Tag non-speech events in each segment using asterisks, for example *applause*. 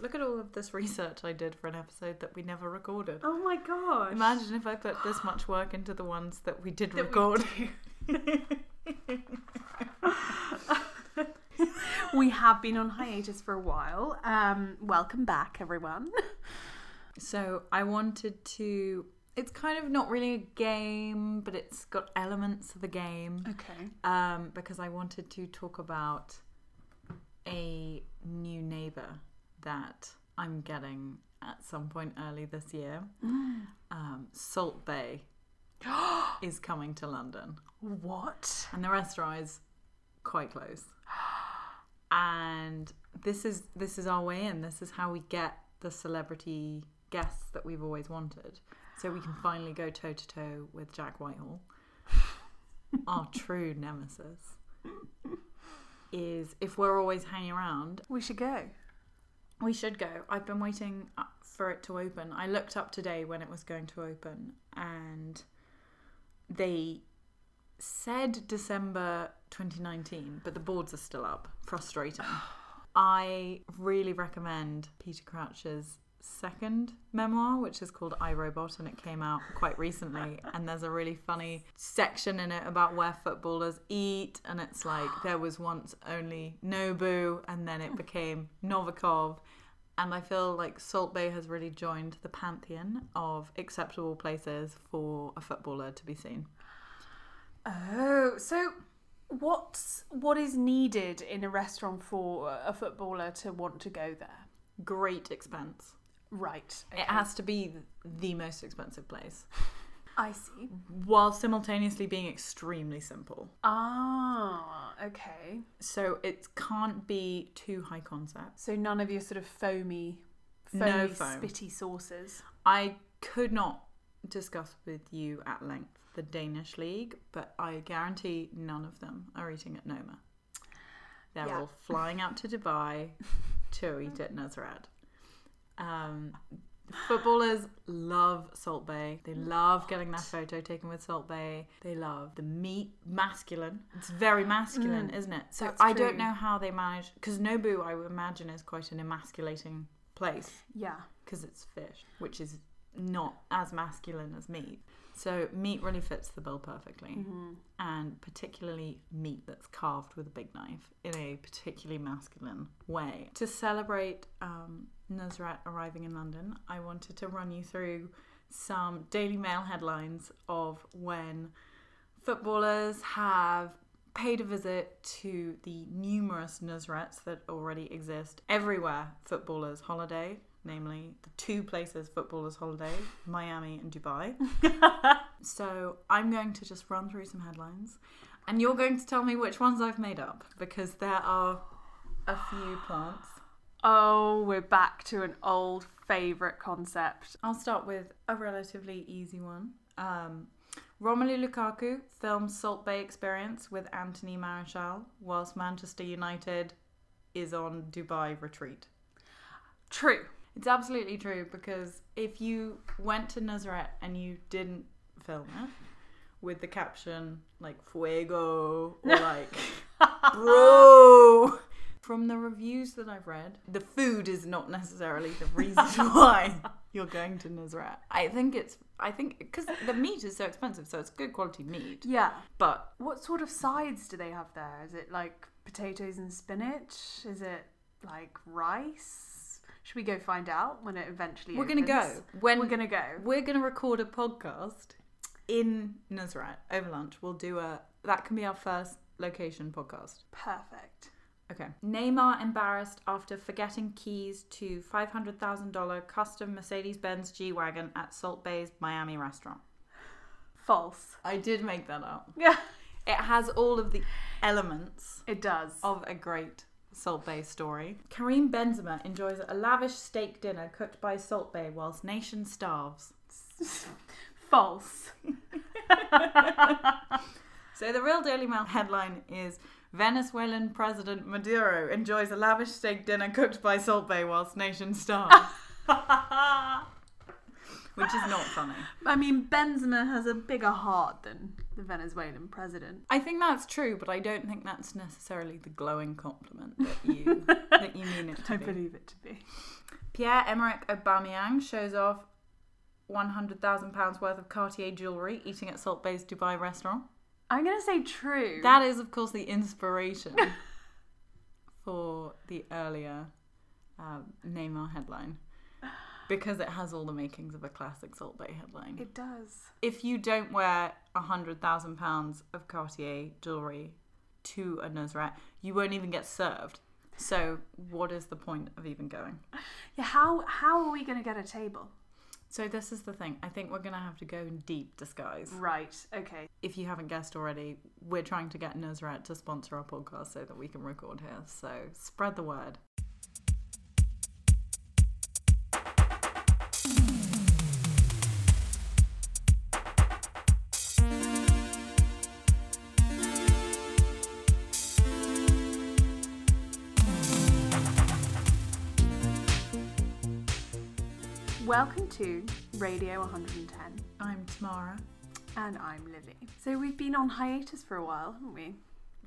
Look at all of this research I did for an episode that we never recorded. Oh my gosh. Imagine if I put this *gasps* much work into the ones that we did That we record. *laughs* *laughs* we have been on hiatus for a while. Um, welcome back, everyone. So I wanted to. It's kind of not really a game, but it's got elements of a game. Okay. Um, because I wanted to talk about a new neighbor that I'm getting at some point early this year. Um, Salt Bae *gasps* is coming to London, What? and the restaurant is quite close. *gasps* And this is this is our way in. This is how we get the celebrity guests that we've always wanted. So we can finally go toe to toe with Jack Whitehall, *laughs* our true nemesis. Is if we're always hanging around, We should go. We should go. I've been waiting uh, for it to open. I looked up today when it was going to open, and they said December 2019, but the boards are still up. Frustrating. *sighs* I really recommend Peter Crouch's second memoir, which is called I Robot, and it came out quite recently. *laughs* And there's a really funny section in it about where footballers eat, and it's like there was once only Nobu, and then it became Novikov. And I feel like Salt Bae has really joined the pantheon of acceptable places for a footballer to be seen. Oh, so what's what is needed in a restaurant for a footballer to want to go there? Great expense. Right. It has to be the most expensive place, *laughs* I see. while simultaneously being extremely simple. Ah, okay. So it can't be too high concept. So none of your sort of foamy, No foamy, foam. spitty sauces. I could not discuss with you at length the Danish league, but I guarantee none of them are eating at Noma. They're Yeah. all flying out to Dubai *laughs* to eat at Nazareth. Um, footballers love Salt Bae. They love getting that photo taken with Salt Bae. They love the meat, masculine. It's very masculine, isn't it? So Mm. I true. don't know how they manage because Nobu, I would imagine, is quite an emasculating place Yeah. because it's fish, which is not as masculine as meat. So meat really fits the bill perfectly, Mm-hmm. and particularly meat that's carved with a big knife in a particularly masculine way. To celebrate um, Nusrat arriving in London, I wanted to run you through some Daily Mail headlines of when footballers have paid a visit to the numerous Nusrats that already exist everywhere footballers holiday, namely the two places footballers holiday, Miami and Dubai. *laughs* so I'm going to just run through some headlines and you're going to tell me which ones I've made up because there are a few plants. Oh, we're back to an old favourite concept. I'll start with a relatively easy one. Um, Romelu Lukaku films Salt Bae Experience with Anthony Martial, whilst Manchester United is on Dubai retreat. True. It's absolutely true because if you went to Nazareth and you didn't film it with the caption like Fuego or like *laughs* Bro. From the reviews that I've read, the food is not necessarily the reason *laughs* why you're going to Nazareth. I think it's, I think, because the meat is so expensive, so it's good quality meat. Yeah. But What sort of sides do they have there? Is it like potatoes and spinach? Is it like rice? Should we go find out when it eventually we're gonna go when We're gonna go. we're gonna record a podcast in Nazareth over lunch. We'll do a that can be our first location podcast. Perfect. Okay. Neymar embarrassed after forgetting keys to $500,000 custom Mercedes Benz G Wagon at Salt Bae's Miami restaurant. False. I did make that up. *laughs* Yeah. It has all of the elements It does. of a great Salt Bae story. Karim Benzema enjoys a lavish steak dinner cooked by Salt Bae whilst nation starves. *laughs* False. *laughs* So the real Daily Mail headline is Venezuelan President Maduro enjoys a lavish steak dinner cooked by Salt Bae whilst nation starves. *laughs* Which is not funny. I mean, Benzema has a bigger heart than the Venezuelan president. I think that's true, but I don't think that's necessarily the glowing compliment that you that you mean it *laughs* to I be. believe it to be. Pierre Emerick Aubameyang shows off £100,000 worth of Cartier jewellery eating at Salt Bae's Dubai restaurant. I'm gonna say true. That is, of course, the inspiration *laughs* for the earlier um, Neymar headline because it has all the makings of a classic Salt Bae headline. it does. if you don't wear a hundred thousand pounds of Cartier jewelry to a Nusrat, you won't even get served. So what is the point of even going? *laughs* Yeah. How how are we gonna get a table? So this is the thing. I think we're gonna have to go in deep disguise. Right. Okay. If you haven't guessed already, we're trying to get Nusrat to sponsor our podcast so that we can record here. So spread the word. Welcome to Radio 110, I'm Tamara. and I'm Livy. So we've been on hiatus for a while, haven't we?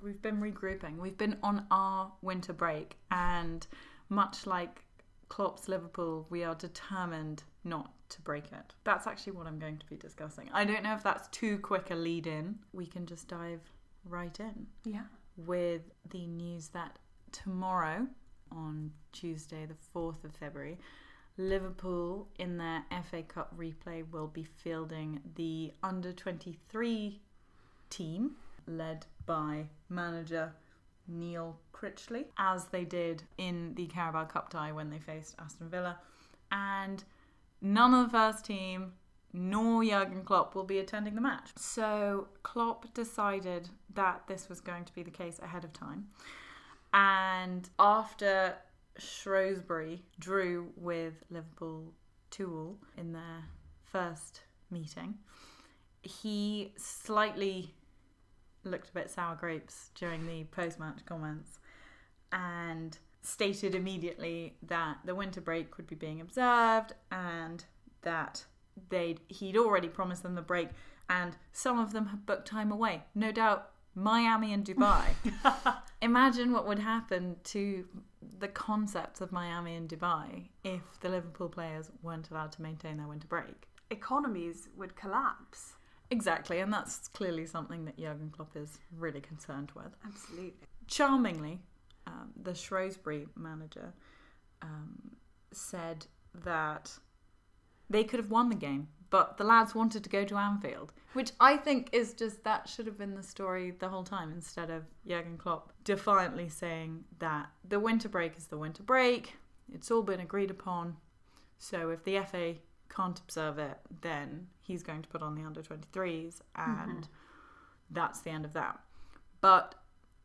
We've been regrouping. We've been on our winter break, and much like Klopp's Liverpool, we are determined not to break it. That's actually what I'm going to be discussing. I don't know if that's too quick a lead in. We can just dive right in Yeah. with the news that tomorrow, on Tuesday, the 4th of February, Liverpool in their FA Cup replay will be fielding the under 23 team led by manager Neil Critchley, as they did in the Carabao Cup tie when they faced Aston Villa. And none of the first team nor Jurgen Klopp will be attending the match. So Klopp decided that this was going to be the case ahead of time. And after Shrewsbury drew with Liverpool 2 all in their first meeting, he slightly looked a bit sour grapes during the post match comments and stated immediately that the winter break would be being observed and that they'd he'd already promised them the break and some of them had booked time away. No doubt Miami and Dubai. *laughs* Imagine what would happen to the concepts of Miami and Dubai if the Liverpool players weren't allowed to maintain their winter break. Economies would collapse. Exactly, and that's clearly something that Jurgen Klopp is really concerned with. Absolutely. Charmingly, um, the Shrewsbury manager um, said that they could have won the game, but the lads wanted to go to Anfield, which I think is just that should have been the story the whole time instead of Jurgen Klopp defiantly saying that the winter break is the winter break, it's all been agreed upon. So if the FA can't observe it, then he's going to put on the under 23s, and mm-hmm. that's the end of that. But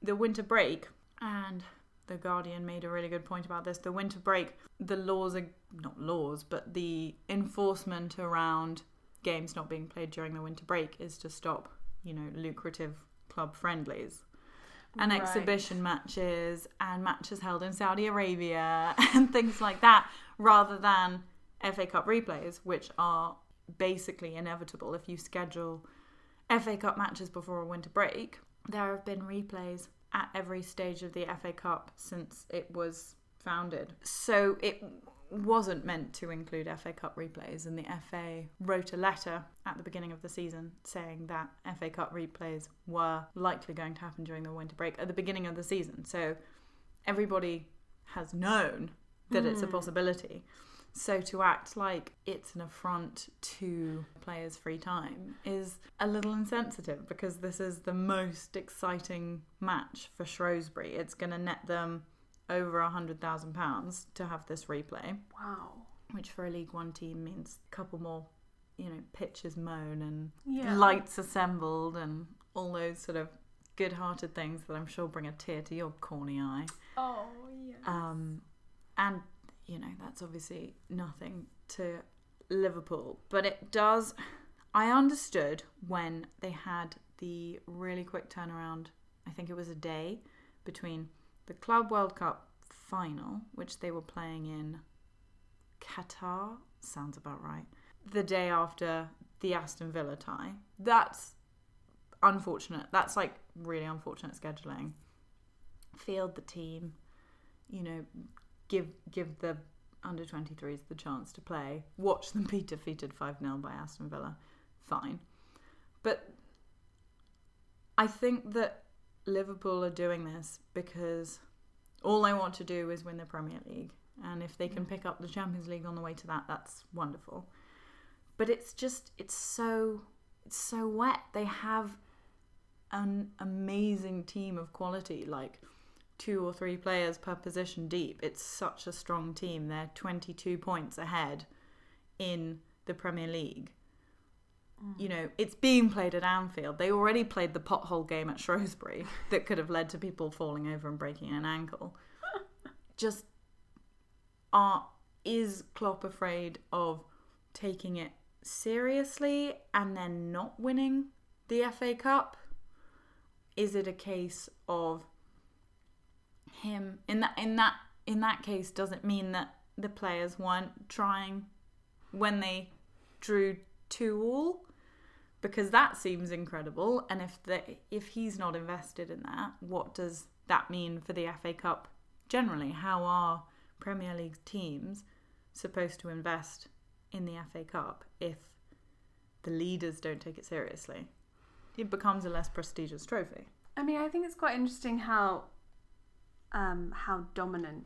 the winter break, and the Guardian made a really good point about this. The winter break, the laws are not laws, but the enforcement around games not being played during the winter break is to stop, you know, lucrative club friendlies and Right. exhibition matches and matches held in Saudi Arabia *laughs* and things like that, rather than FA Cup replays, which are basically inevitable if you schedule FA Cup matches before a winter break. There have been replays at every stage of the FA Cup since it was founded. So it wasn't meant to include FA Cup replays, and the FA wrote a letter at the beginning of the season saying that FA Cup replays were likely going to happen during the winter break at the beginning of the season. So everybody has known that it's a hmm. possibility. So to act like it's an affront to players' free time is a little insensitive because this is the most exciting match for Shrewsbury. It's going to net them over a hundred thousand pounds to have this replay, Wow. which for a League One team means a couple more, you know, pitches mown and Yeah. lights assembled and all those sort of good-hearted things that I'm sure bring a tear to your corny eye. Oh yeah. Um, and you know that's obviously nothing to Liverpool, but it does. I understood when they had the really quick turnaround. I think it was a day between the Club World Cup final, which they were playing in Qatar. Sounds about right. The day after the Aston Villa tie. That's unfortunate. That's like really unfortunate scheduling. Field the team, you know, give give the under 23s the chance to play, watch them be defeated 5 0 by Aston Villa, fine. But I think that Liverpool are doing this because all they want to do is win the Premier League. And if they can pick up the Champions League on the way to that, that's wonderful. But it's just, it's so, it's so wet. They have an amazing team of quality, like two or three players per position deep. It's such a strong team. They're 22 points ahead in the Premier League. You mm. know, it's being played at Anfield. They already played the pothole game at Shrewsbury *laughs* that could have led to people falling over and breaking an ankle. *laughs* Just are is Klopp afraid of taking it seriously and then not winning the FA Cup? Is it a case of him. In that in that in that case doesn't mean that the players weren't trying when they drew two all? Because that seems incredible. And if the if he's not invested in that what does that mean for the FA Cup generally? How are Premier League teams supposed to invest in the FA Cup if the leaders don't take it seriously? It becomes a less prestigious trophy. I mean, I think it's quite interesting how um, how dominant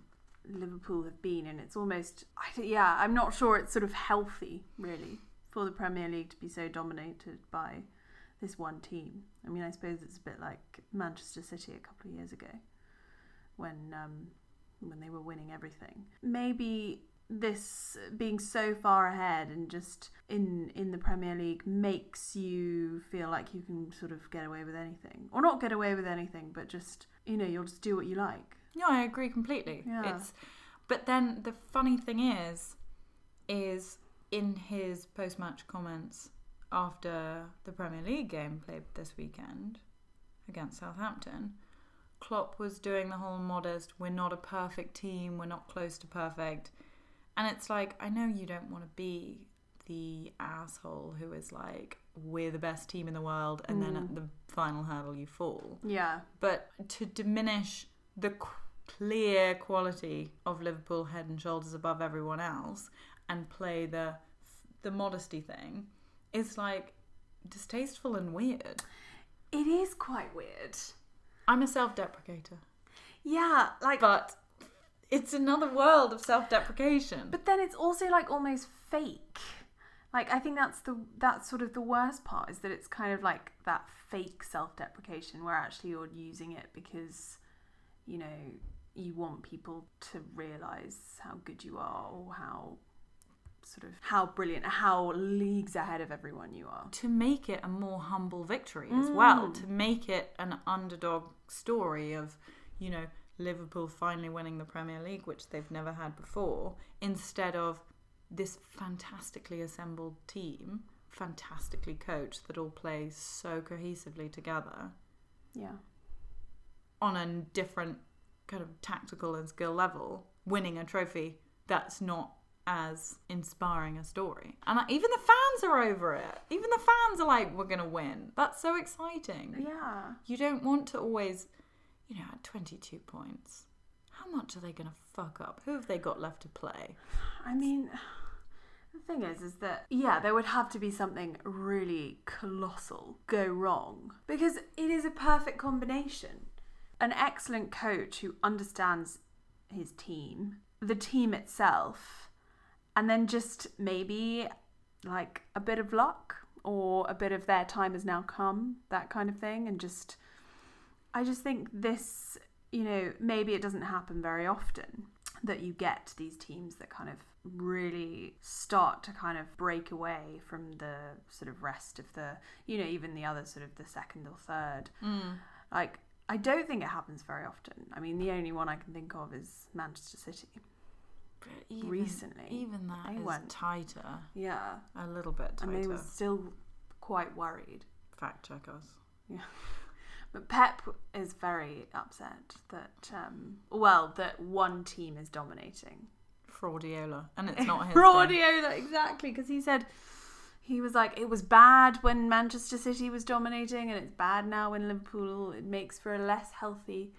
Liverpool have been, and it's almost I yeah, I'm not sure it's sort of healthy really for the Premier League to be so dominated by this one team. I mean, I suppose it's a bit like Manchester City a couple of years ago when um, when they were winning everything. Maybe this being so far ahead and just in in the Premier League makes you feel like you can sort of get away with anything, or not get away with anything, but just you know you'll just do what you like. No, I agree completely. Yeah. It's but then the funny thing is is in his post-match comments after the Premier League game played this weekend against Southampton, Klopp was doing the whole modest, we're not a perfect team, we're not close to perfect. And it's like, I know you don't want to be the asshole who is like, we're the best team in the world, and then at mm. the final hurdle you fall Yeah, but to diminish the clear quality of Liverpool head and shoulders above everyone else and play the the modesty thing is like distasteful and weird. it is quite weird. I'm a self-deprecator, Yeah, like but it's another world of self-deprecation. But then it's also like almost fake. Like I think that's the that's sort of the worst part is that it's kind of like that fake self-deprecation where actually you're using it because you know you want people to realize how good you are or how sort of how brilliant how leagues ahead of everyone you are. to make it a more humble victory as mm. well, to make it an underdog story of, you know, Liverpool finally winning the Premier League, which they've never had before, instead of this fantastically assembled team, fantastically coached, that all plays so cohesively together Yeah. on a different kind of tactical and skill level, winning a trophy that's not as inspiring a story. And like, even the fans are over it. Even the fans are like, we're going to win. That's so exciting. Yeah. You don't want to always, you know, at 22 points, how much are they going to fuck up? Who have they got left to play? I mean, thing is, is that yeah, there would have to be something really colossal go wrong because it is a perfect combination. An excellent coach who understands his team, the team itself, and then just maybe like a bit of luck or a bit of their time has now come, that kind of thing, and just. I just think this, you know, maybe it doesn't happen very often that you get these teams that kind of really start to kind of break away from the sort of rest of the, you know, even the other sort of the second or third. Like, I don't think it happens very often. I mean, the only one I can think of is Manchester City. But even, Recently, Even that they is went- tighter. Yeah. A little bit And tighter. they were still quite worried. Fact check us. But Pep is very upset that, um, well, that one team is dominating. Fraudiola. And it's not *laughs* his. day. Exactly, because he said he was like it was bad when Manchester City was dominating, and it's bad now when Liverpool. It makes for a less healthy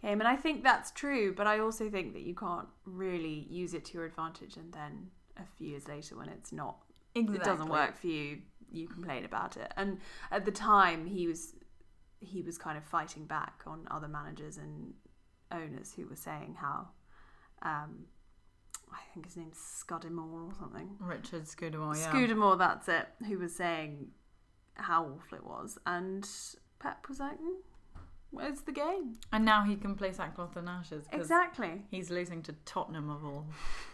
game, And I think that's true, but I also think that you can't really use it to your advantage and then a few years later when it's not Exactly. it doesn't work for you, you complain about it. And at the time he was he was kind of fighting back on other managers and owners who were saying how um I think his name's Scudamore or something. Richard Scudamore, yeah. Scudamore, that's it, who was saying how awful it was. And Pep was like, mm, where's the game? and now he can play sackcloth and ashes. Exactly. He's losing to Tottenham of all,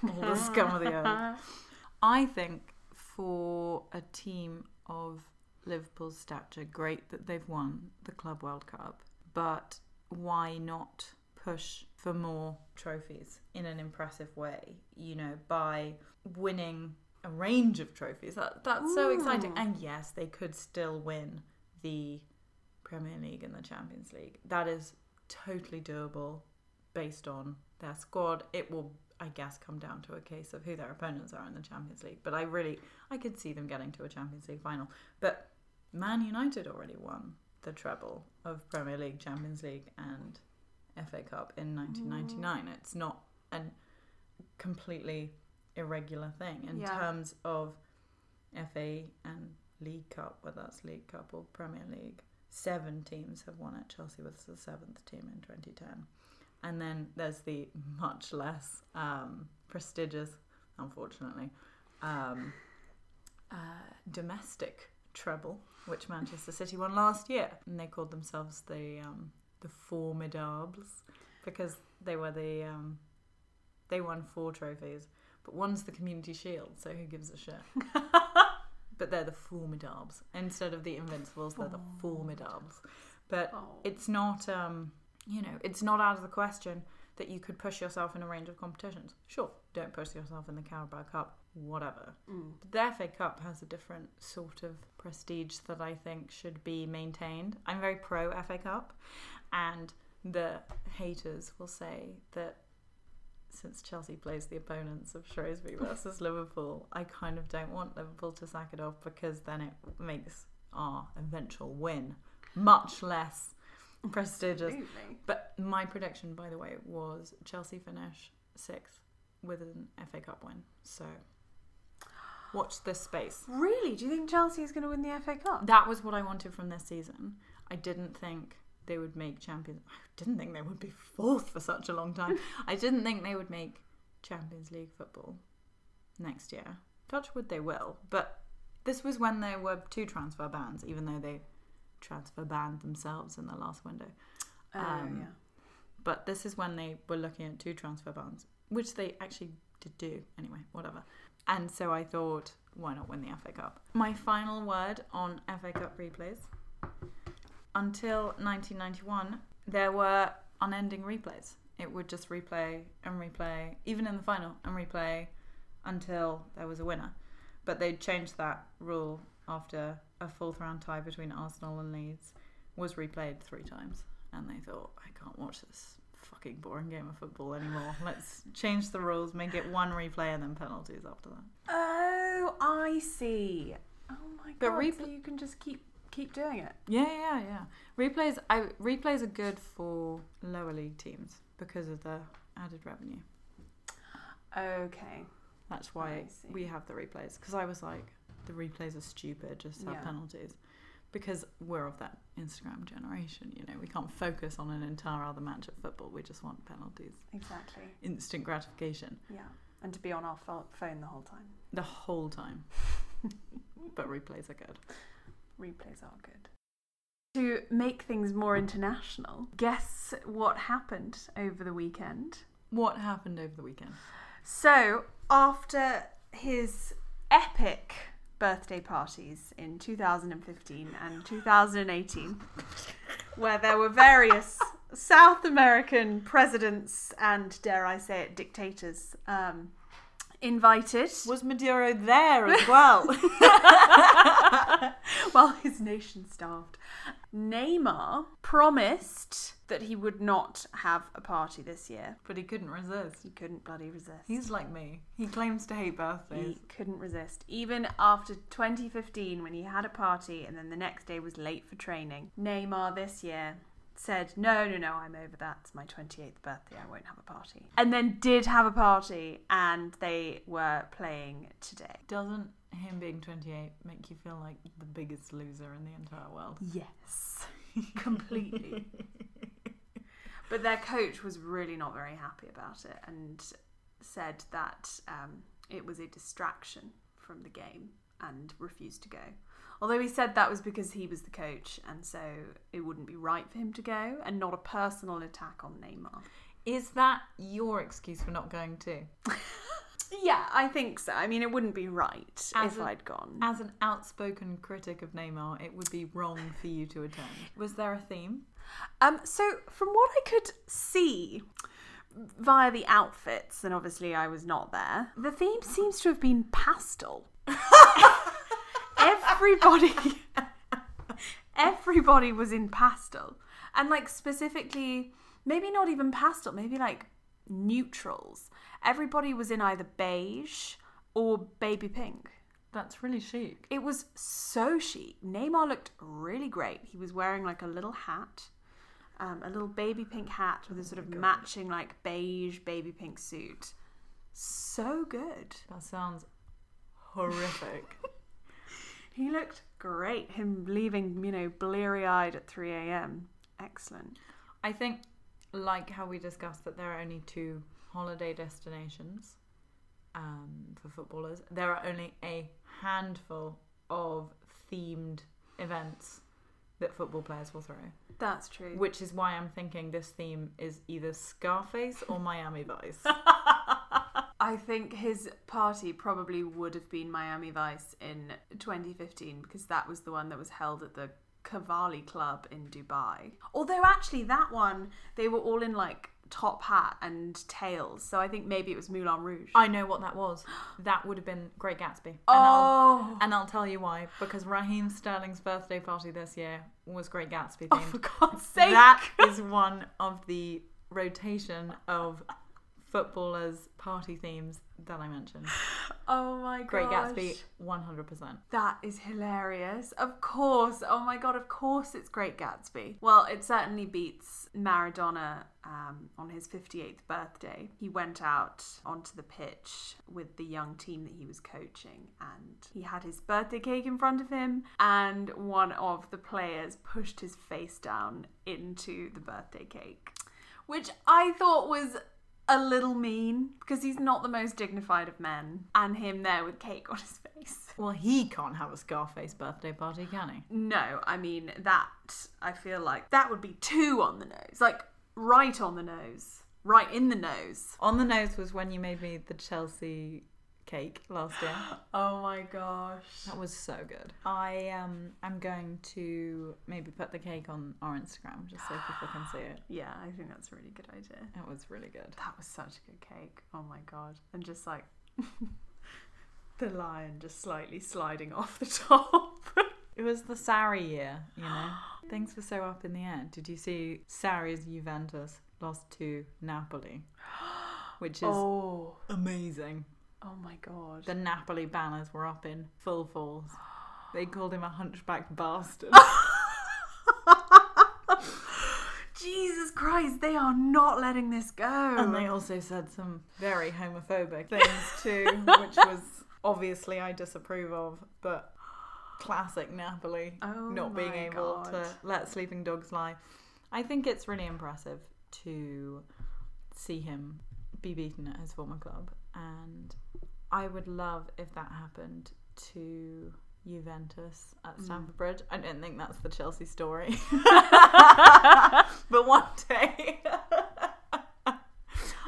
all the scum of the earth. *laughs* I think for a team of Liverpool's stature, great that they've won the Club World Cup, but why not push for more trophies in an impressive way? You know, by winning a range of trophies. That that's so exciting. Mm. And yes, they could still win the Premier League and the Champions League. That is totally doable based on their squad. It will, I guess, come down to a case of who their opponents are in the Champions League. But I really, I could see them getting to a Champions League final. But Man United already won the treble of Premier League, Champions League, and FA Cup in 1999. It's not a completely irregular thing in Yeah. terms of FA and League Cup, whether that's League Cup or Premier League. Seven teams have won it. Chelsea was the seventh team in 2010. And then there's the much less um, prestigious, unfortunately, um, uh, domestic treble, which Manchester City won last year, and they called themselves the um, the Formidables because they were the um, they won four trophies, but one's the Community Shield, so who gives a shit? *laughs* but they're the Formidables instead of the Invincibles. They're the Formidables, but Oh. it's not um, you know it's not out of the question that you could push yourself in a range of competitions. Sure, don't push yourself in the Carabao Cup, whatever. Mm. But the FA Cup has a different sort of prestige that I think should be maintained. I'm very pro FA Cup, and the haters will say that since Chelsea plays the opponents of Shrewsbury versus *laughs* Liverpool, I kind of don't want Liverpool to sack it off because then it makes our eventual win much less prestigious. Absolutely. But my prediction, by the way, was Chelsea finish sixth with an FA Cup win. So watch this space. Really? Do you think Chelsea is going to win the FA Cup? That was what I wanted from this season. I didn't think they would make champions. I didn't think they would be fourth for such a long time. *laughs* I didn't think they would make Champions League football next year. Touch wood, they will. But this was when there were two transfer bans, even though they transfer banned themselves in the last window. Oh, Um, yeah. But this is when they were looking at two transfer bans, which they actually did do anyway, whatever. And so I thought, why not win the FA Cup? My final word on FA Cup replays. Until 1991, there were unending replays. It would just replay and replay, even in the final, and replay until there was a winner. But they changed that rule after a fourth round tie between Arsenal and Leeds was replayed three times. And they thought, I can't watch this fucking boring game of football anymore. Let's change the rules, make it one replay and then penalties after that. Oh, I see. Oh my But god! repl- so you can just keep keep doing it. Yeah, yeah, yeah. Replays, I replays are good for lower league teams because of the added revenue. Okay. That's why we have the replays. Because I was like, the replays are stupid. Just have Yeah. penalties. Because we're of that Instagram generation, you know, we can't focus on an entire other match of football. We just want penalties, Exactly. instant gratification, Yeah. And to be on our phone the whole time. the whole time. *laughs* but replays are good. Replays are good. To make things more international, guess what happened over the weekend? What happened over the weekend? So, after his epic birthday parties in 2015 and 2018, where there were various *laughs* South American presidents and, dare I say it, dictators um, invited, Was Maduro there as well? *laughs* while his nation starved, Neymar promised that he would not have a party this year. but he couldn't resist. He couldn't bloody resist. He's like me. He claims to hate birthdays. He couldn't resist. Even after 2015, when he had a party and then the next day was late for training, Neymar this year said, no, no, no, I'm over that. It's my 28th birthday. I won't have a party. And then did have a party, and they were playing today. Doesn't him being 28 make you feel like the biggest loser in the entire world? Yes, *laughs* completely. *laughs* but their coach was really not very happy about it and said that um, it was a distraction from the game and refused to go. Although he said that was because he was the coach and so it wouldn't be right for him to go and not a personal attack on Neymar. Is that your excuse for not going too? *laughs* Yeah, I think so. I mean, it wouldn't be right As if a- I'd gone. As an outspoken critic of Neymar, it would be wrong for you to attend. Was there a theme? Um, so from what I could see via the outfits, and obviously I was not there, the theme seems to have been pastel. *laughs* everybody, *laughs* everybody was in pastel, and like specifically, maybe not even pastel, maybe like neutrals. Everybody was in either beige or baby pink. That's really chic. It was so chic. Neymar looked really great. He was wearing like a little hat, um, a little baby pink hat with a sort of matching like beige baby pink suit. So good. That sounds horrific. *laughs* He looked great. Him leaving, you know, bleary eyed at 3 a.m. Excellent. I think, like how we discussed that there are only two holiday destinations um, for footballers, there are only a handful of themed events that football players will throw. That's true. Which is why I'm thinking this theme is either Scarface or Miami Vice. *laughs* I think his party probably would have been Miami Vice in 2015 because that was the one that was held at the Cavalli Club in Dubai. Although actually that one they were all in like top hat and tails, so I think maybe it was Moulin Rouge. I know what that was. That would have been Great Gatsby. And I'll, oh, and I'll tell you why. Because Raheem Sterling's birthday party this year was Great Gatsby oh, themed. for God's sake! That is one of the rotation of footballers' party themes that I mentioned. oh my god. Great. Gatsby, 100%. That is hilarious. Of course. Oh my god, of course it's Great Gatsby. Well, it certainly beats Maradona um, on his 58th birthday. He went out onto the pitch with the young team that he was coaching and he had his birthday cake in front of him and one of the players pushed his face down into the birthday cake, which I thought was a little mean because he's not the most dignified of men and him there with cake on his face. Well, he can't have a Scarface birthday party, can he? No, I mean that I feel like that would be too on the nose. Like right on the nose. Right in the nose. On the nose was when you made me the Chelsea cake last year. *gasps* Oh my gosh. That was so good. I um I'm going to maybe put the cake on our Instagram just so people can see it. *gasps* Yeah, I think that's a really good idea. It was really good. That was such a good cake. Oh my god. And just like *laughs* the lion just slightly sliding *laughs* off the top. *laughs* It was the Sarri year, you know. *gasps* Things were so up in the air. Did you see Sarri's Juventus lost to Napoli? Which is oh. amazing. Oh my god. The Napoli banners were up in full force. They called him a hunchback bastard. *laughs* Jesus Christ, they are not letting this go. And they also said some very homophobic things too, which was *laughs* obviously I disapprove of, but classic Napoli Oh not being able to let sleeping dogs lie. I think it's really impressive to see him be beaten at his former club, and I would love if that happened to Juventus Mm. at Stamford Bridge. I don't think that's the Chelsea story, *laughs* but one day. *laughs*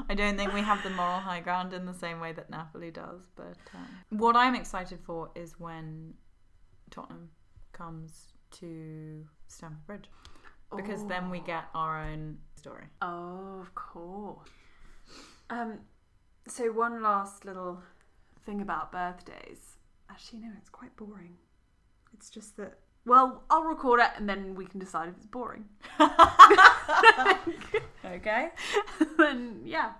I don't think we have the moral high ground in the same way that Napoli does. But um, what I'm excited for is when Tottenham comes to Stamford Bridge, because then we Oh. get our own story. Oh, of course. Um, so one last little thing about birthdays. Actually, no, it's quite boring. It's just that. Well, I'll record it and then we can decide if it's boring. *laughs* Okay. *laughs* then yeah,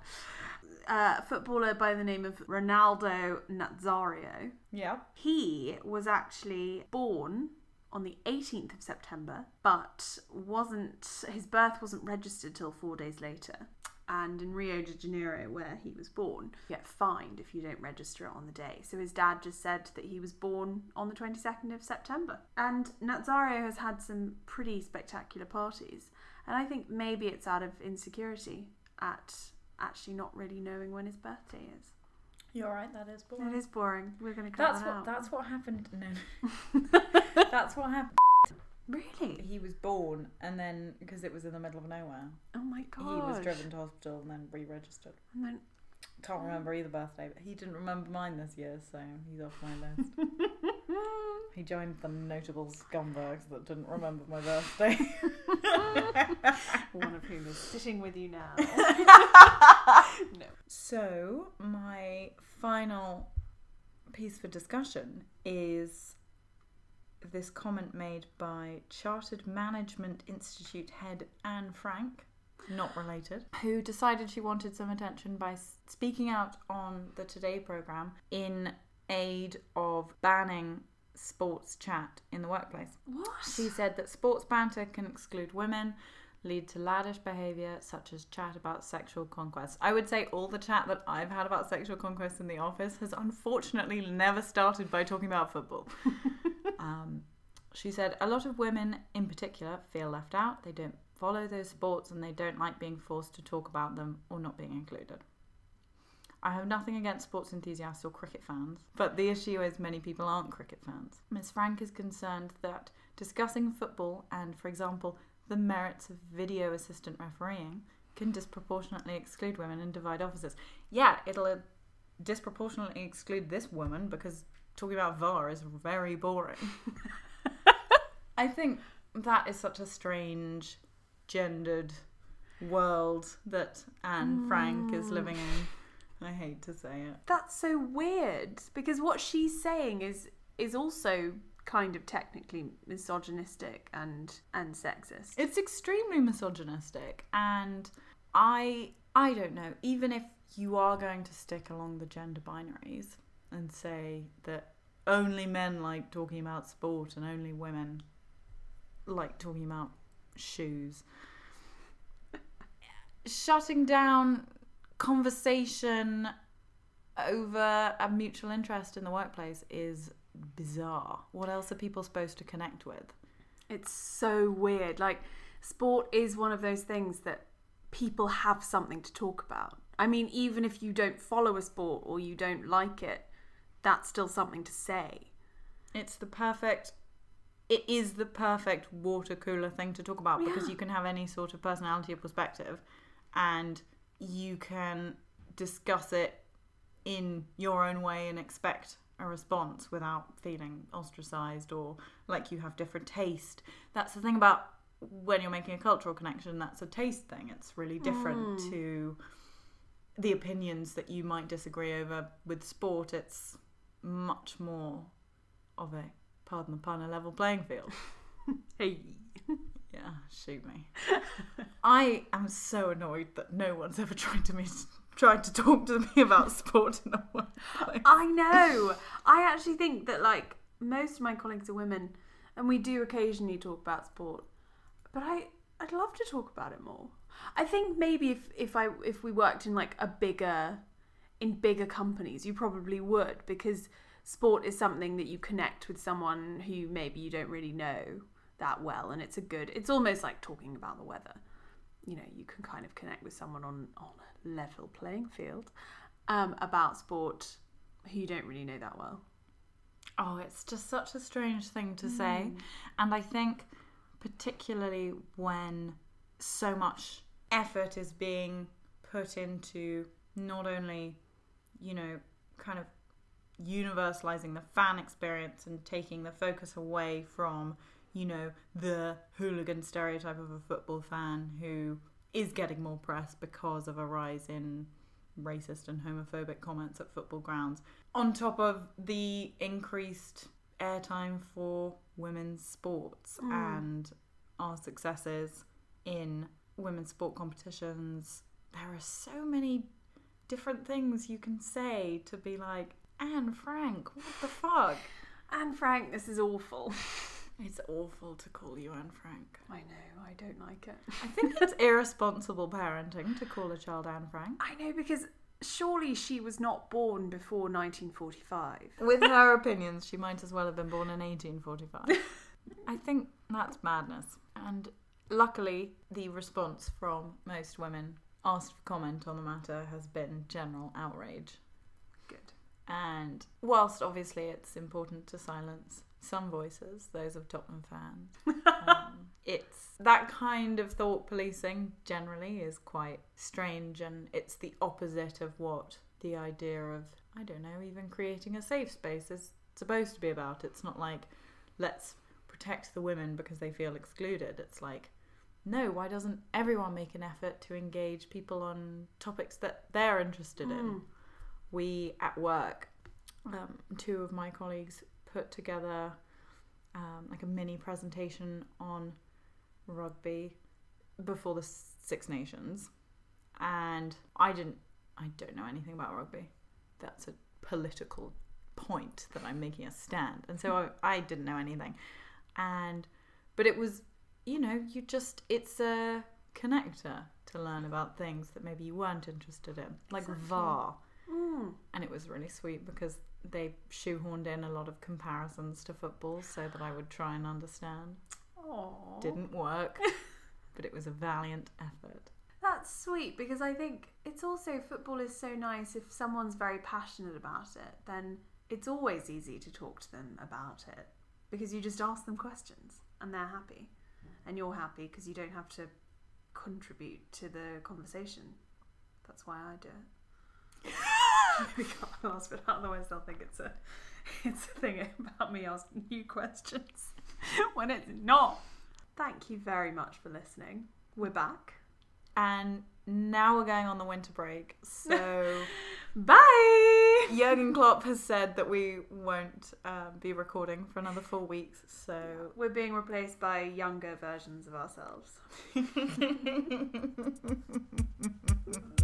uh, footballer by the name of Ronaldo Nazario. Yeah. He was actually born on the 18th of September, but wasn't his birth wasn't registered till four days later. And in Rio de Janeiro, where he was born, you get fined if you don't register it on the day. So his dad just said that he was born on the 22nd of September. And Nazario has had some pretty spectacular parties. And I think maybe it's out of insecurity at actually not really knowing when his birthday is. You're right. That is boring. It is boring. We're going to cut That's that what. out. That's what happened. No. *laughs* that's what happened. Really? He was born, and then because it was in the middle of nowhere, Oh my god. he was driven to hospital and then re-registered. And then Can't remember either birthday, but he didn't remember mine this year, so he's off my list. *laughs* he joined the notable scumbags that didn't remember my birthday. one of whom is sitting with you now. *laughs* no. So, my final piece for discussion is this comment made by Chartered Management Institute head Anne Frank, not related, who decided she wanted some attention by speaking out on the Today programme in aid of banning sports chat in the workplace. What? She said that sports banter can exclude women, lead to laddish behaviour such as chat about sexual conquest. I would say all the chat that I've had about sexual conquest in the office has unfortunately never started by talking about football. *laughs* um, she said a lot of women in particular feel left out. They don't follow those sports and they don't like being forced to talk about them or not being included. I have nothing against sports enthusiasts or cricket fans, but the issue is many people aren't cricket fans. Ms. Frank is concerned that discussing football and, for example, the merits of video assistant refereeing can disproportionately exclude women and divide offices. Yeah, it'll disproportionately exclude this woman because talking about VAR is very boring. *laughs* I think that is such a strange, gendered world that Anne Frank is mm. living in. I hate to say it. That's so weird because what she's saying is is also kind of technically misogynistic and and sexist. It's extremely misogynistic and I I don't know, even if you are going to stick along the gender binaries and say that only men like talking about sport and only women like talking about shoes. Shutting down conversation over a mutual interest in the workplace is bizarre. What else are people supposed to connect with? It's so weird. Like sport is one of those things that people have something to talk about. I mean, even if you don't follow a sport or you don't like it, that's still something to say. It's the perfect. It is the perfect water cooler thing to talk about because you can have any sort of personality or perspective, and you can discuss it in your own way and expect a response without feeling ostracized or like you have different taste. That's the thing about when you're making a cultural connection. That's a taste thing. It's really different Mm. to the opinions that you might disagree over with sport. It's much more of a pardon the pun a level playing field. *laughs* Hey. *laughs* Yeah, shoot me. I am so annoyed that no one's ever tried to me tried to talk to me about sport in the workplace. I know. I actually think that like most of my colleagues are women and we do occasionally talk about sport. But I I'd love to talk about it more. I think maybe if if I if we worked in like a bigger in bigger companies, you probably would because sport is something that you connect with someone who maybe you don't really know that well and it's a good it's almost like talking about the weather. You know, you can kind of connect with someone on on a level playing field um, about sport who you don't really know that well. Oh, it's just such a strange thing to say. And I think, particularly when so much effort is being put into not only, you know, kind of universalizing the fan experience and taking the focus away from, you know, the hooligan stereotype of a football fan who is getting more press because of a rise in racist and homophobic comments at football grounds. On top of the increased airtime for women's sports mm. and our successes in women's sport competitions, there are so many different things you can say to be like, Anne Frank, what the fuck? Anne Frank, this is awful. *laughs* It's awful to call you Anne Frank. I know, I don't like it. I think *laughs* it's irresponsible parenting to call a child Anne Frank. I know because surely she was not born before 1945. With her *laughs* opinions, she might as well have been born in 1845. I think that's madness. And luckily, the response from most women asked for comment on the matter has been general outrage. Good. And whilst obviously it's important to silence some voices, those of Tottenham fans, *laughs* um, it's that kind of thought policing generally is quite strange and it's the opposite of what the idea of, I don't know, even creating a safe space is supposed to be about. It's not like, let's protect the women because they feel excluded. It's like, no, why doesn't everyone make an effort to engage people on topics that they're interested in? Mm. We at work, um, two of my colleagues put together um, like a mini presentation on rugby before the Six Nations, and I didn't, I don't know anything about rugby. That's a political point that I'm making a stand, and so I, I didn't know anything, and but it was, you know, you just it's a connector to learn about things that maybe you weren't interested in, like Exactly. VAR Mm. and it was really sweet because they shoehorned in a lot of comparisons to football so that I would try and understand. Aw. Didn't work, *laughs* but it was a valiant effort. That's sweet because I think it's also football is so nice. If someone's very passionate about it, then it's always easy to talk to them about it because you just ask them questions and they're happy, and you're happy because you don't have to contribute to the conversation. That's why I do it. we can't last bit out, otherwise they'll think it's a *laughs* it's a thing about me asking you questions *laughs* when it's not. Thank you very much for listening. We're back. And now we're going on the winter break, so *laughs* Bye. Jurgen Klopp has said that we won't um, be recording for another four weeks, so yeah. we're being replaced by younger versions of ourselves. *laughs*